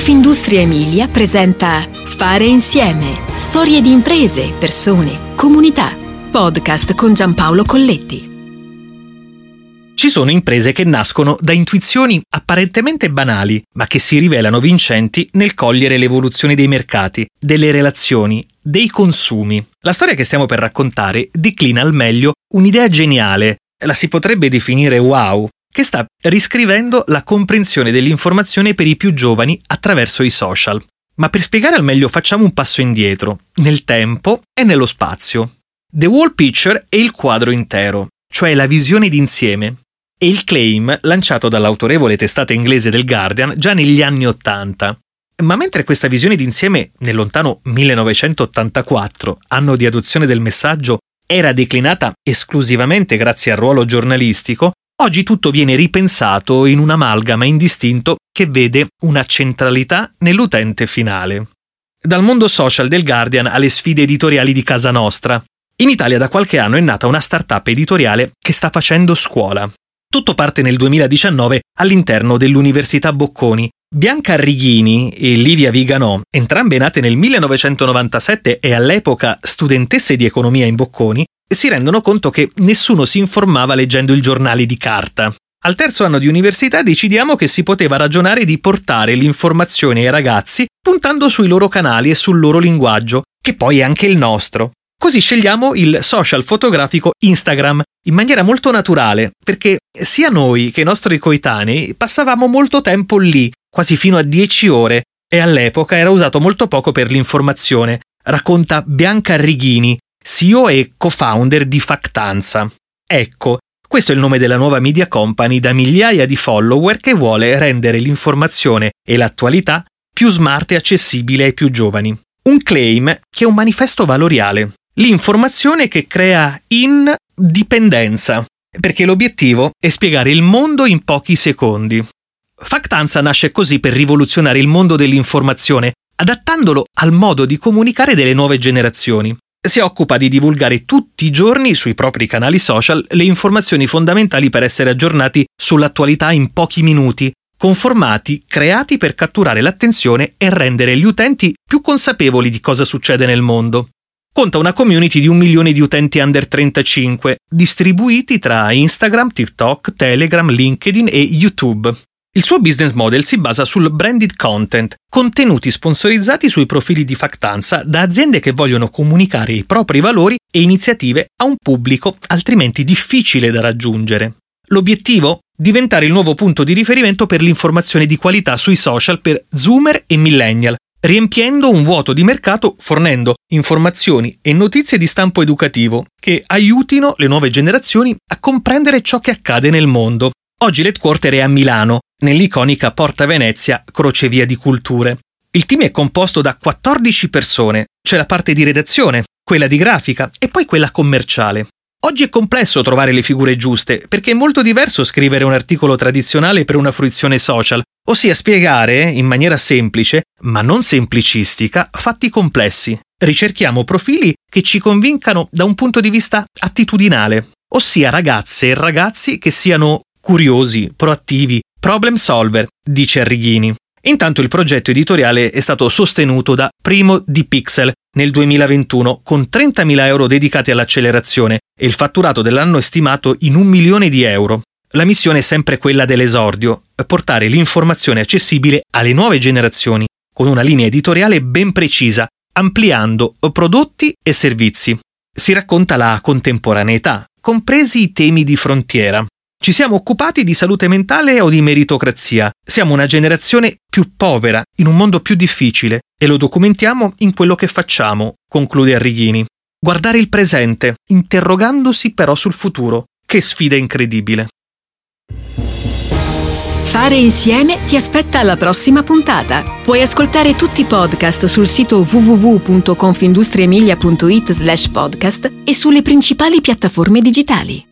Confindustria Emilia presenta Fare insieme. Storie di imprese, persone, comunità. Podcast con Giampaolo Colletti. Ci sono imprese che nascono da intuizioni apparentemente banali, ma che si rivelano vincenti nel cogliere l'evoluzione dei mercati, delle relazioni, dei consumi. La storia che stiamo per raccontare declina al meglio un'idea geniale, la si potrebbe definire wow, che sta riscrivendo la comprensione dell'informazione per i più giovani attraverso i social. Ma per spiegare al meglio facciamo un passo indietro, nel tempo e nello spazio. The Wall Picture è il quadro intero, cioè la visione d'insieme, e il claim lanciato dall'autorevole testata inglese del Guardian già negli anni Ottanta. Ma mentre questa visione d'insieme nel lontano 1984, anno di adozione del messaggio, era declinata esclusivamente grazie al ruolo giornalistico, Oggi tutto viene ripensato in un amalgama indistinto che vede una centralità nell'utente finale. Dal mondo social del Guardian alle sfide editoriali di casa nostra. In Italia da qualche anno è nata una startup editoriale che sta facendo scuola. Tutto parte nel 2019 all'interno dell'Università Bocconi. Bianca Arrighini e Livia Viganò, entrambe nate nel 1997 e all'epoca studentesse di economia in Bocconi, si rendono conto che nessuno si informava leggendo il giornale di carta. Al terzo anno di università decidiamo che si poteva ragionare di portare l'informazione ai ragazzi puntando sui loro canali e sul loro linguaggio, che poi è anche il nostro. Così scegliamo il social fotografico Instagram in maniera molto naturale, perché sia noi che i nostri coetanei passavamo molto tempo lì, quasi fino a 10 ore, e all'epoca era usato molto poco per l'informazione, racconta Bianca Righini, CEO e co-founder di Factanza. Ecco, questo è il nome della nuova media company da migliaia di follower che vuole rendere l'informazione e l'attualità più smart e accessibile ai più giovani. Un claim che è un manifesto valoriale. L'informazione che crea indipendenza, perché l'obiettivo è spiegare il mondo in pochi secondi. Factanza nasce così per rivoluzionare il mondo dell'informazione, adattandolo al modo di comunicare delle nuove generazioni si occupa di divulgare tutti i giorni sui propri canali social le informazioni fondamentali per essere aggiornati sull'attualità in pochi minuti, con formati creati per catturare l'attenzione e rendere gli utenti più consapevoli di cosa succede nel mondo. Conta una community di un milione di utenti under 35, distribuiti tra Instagram, TikTok, Telegram, LinkedIn e YouTube. Il suo business model si basa sul branded content, contenuti sponsorizzati sui profili di Factanza da aziende che vogliono comunicare i propri valori e iniziative a un pubblico altrimenti difficile da raggiungere. L'obiettivo? Diventare il nuovo punto di riferimento per l'informazione di qualità sui social per zoomer e millennial, riempiendo un vuoto di mercato fornendo informazioni e notizie di stampo educativo che aiutino le nuove generazioni a comprendere ciò che accade nel mondo. Oggi l'headquarter è a Milano, nell'iconica Porta Venezia Crocevia di Culture. Il team è composto da 14 persone, c'è la parte di redazione, quella di grafica e poi quella commerciale. Oggi è complesso trovare le figure giuste, perché è molto diverso scrivere un articolo tradizionale per una fruizione social, ossia spiegare, in maniera semplice, ma non semplicistica, fatti complessi. Ricerchiamo profili che ci convincano da un punto di vista attitudinale, ossia ragazze e ragazzi che siano curiosi, proattivi, Problem solver, dice Arrighini. Intanto il progetto editoriale è stato sostenuto da Primo di Pixel nel 2021 con 30.000 euro dedicati all'accelerazione e il fatturato dell'anno è stimato in un milione di euro. La missione è sempre quella dell'esordio, portare l'informazione accessibile alle nuove generazioni, con una linea editoriale ben precisa, ampliando prodotti e servizi. Si racconta la contemporaneità, compresi i temi di frontiera, ci siamo occupati di salute mentale o di meritocrazia. Siamo una generazione più povera, in un mondo più difficile, e lo documentiamo in quello che facciamo, conclude Arrighini. Guardare il presente, interrogandosi però sul futuro. Che sfida incredibile. Fare insieme ti aspetta alla prossima puntata. Puoi ascoltare tutti i podcast sul sito www.confindustriemilia.it slash podcast e sulle principali piattaforme digitali.